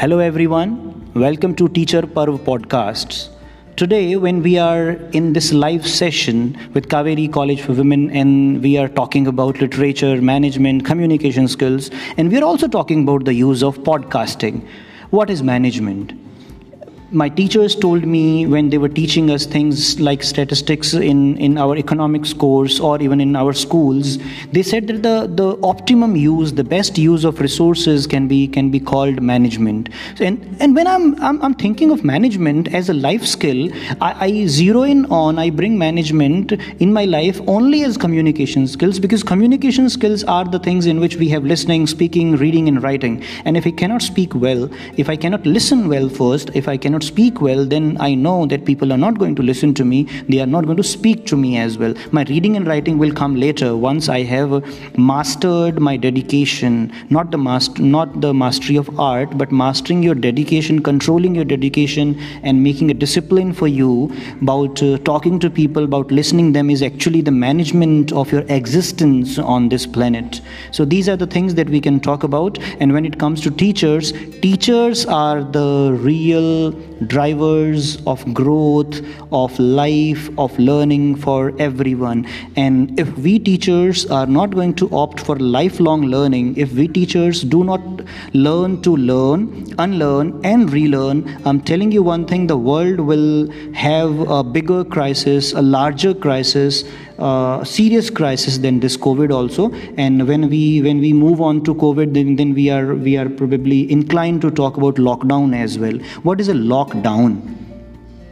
Hello, everyone. Welcome to Teacher Parv Podcasts. Today, when we are in this live session with Kaveri College for Women, and we are talking about literature, management, communication skills, and we are also talking about the use of podcasting. What is management? My teachers told me when they were teaching us things like statistics in, in our economics course or even in our schools they said that the, the optimum use the best use of resources can be can be called management. And and when i'm i'm, I'm thinking of management as a life skill I, I zero in on i bring management in my life only as communication skills because communication skills are the things in which we have listening speaking reading and writing. And if i cannot speak well if i cannot listen well first if i cannot cannot speak well, then I know that people are not going to listen to me. They are not going to speak to me as well. My reading and writing will come later once I have mastered my dedication, not the master, not the mastery of art, but mastering your dedication, controlling your dedication, and making a discipline for you about uh, talking to people, about listening them is actually the management of your existence on this planet. So these are the things that we can talk about. And when it comes to teachers, teachers are the real drivers of growth, of life, of learning for everyone. And if we teachers are not going to opt for lifelong learning, if we teachers do not learn to learn, unlearn, and relearn, I'm telling you one thing the world will have a bigger crisis, a larger crisis uh, serious crisis than this covid also. And when we when we move on to covid then, then we are we are probably inclined to talk about lockdown as well. What is a lockdown?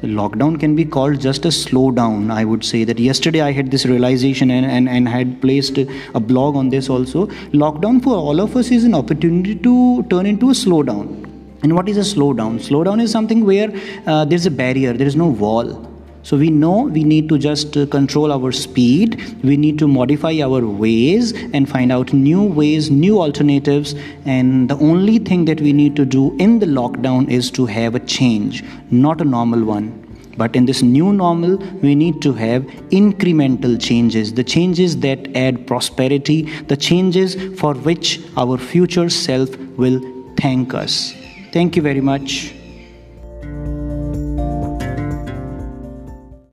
Lockdown can be called just a slowdown i would say that yesterday i had this realization and, and, and had placed a blog on this also. Lockdown for all of us is an opportunity to turn into a slowdown. And what is a slowdown? Slowdown is something where uh, there's a barrier there is no wall so we know we need to just uh, control our speed, we need to modify our ways and find out new ways, new alternatives. And the only thing that we need to do in the lockdown is to have a change, not a normal one. But in this new normal, we need to have incremental changes, the changes that add prosperity, the changes for which our future self will thank us. Thank you very much.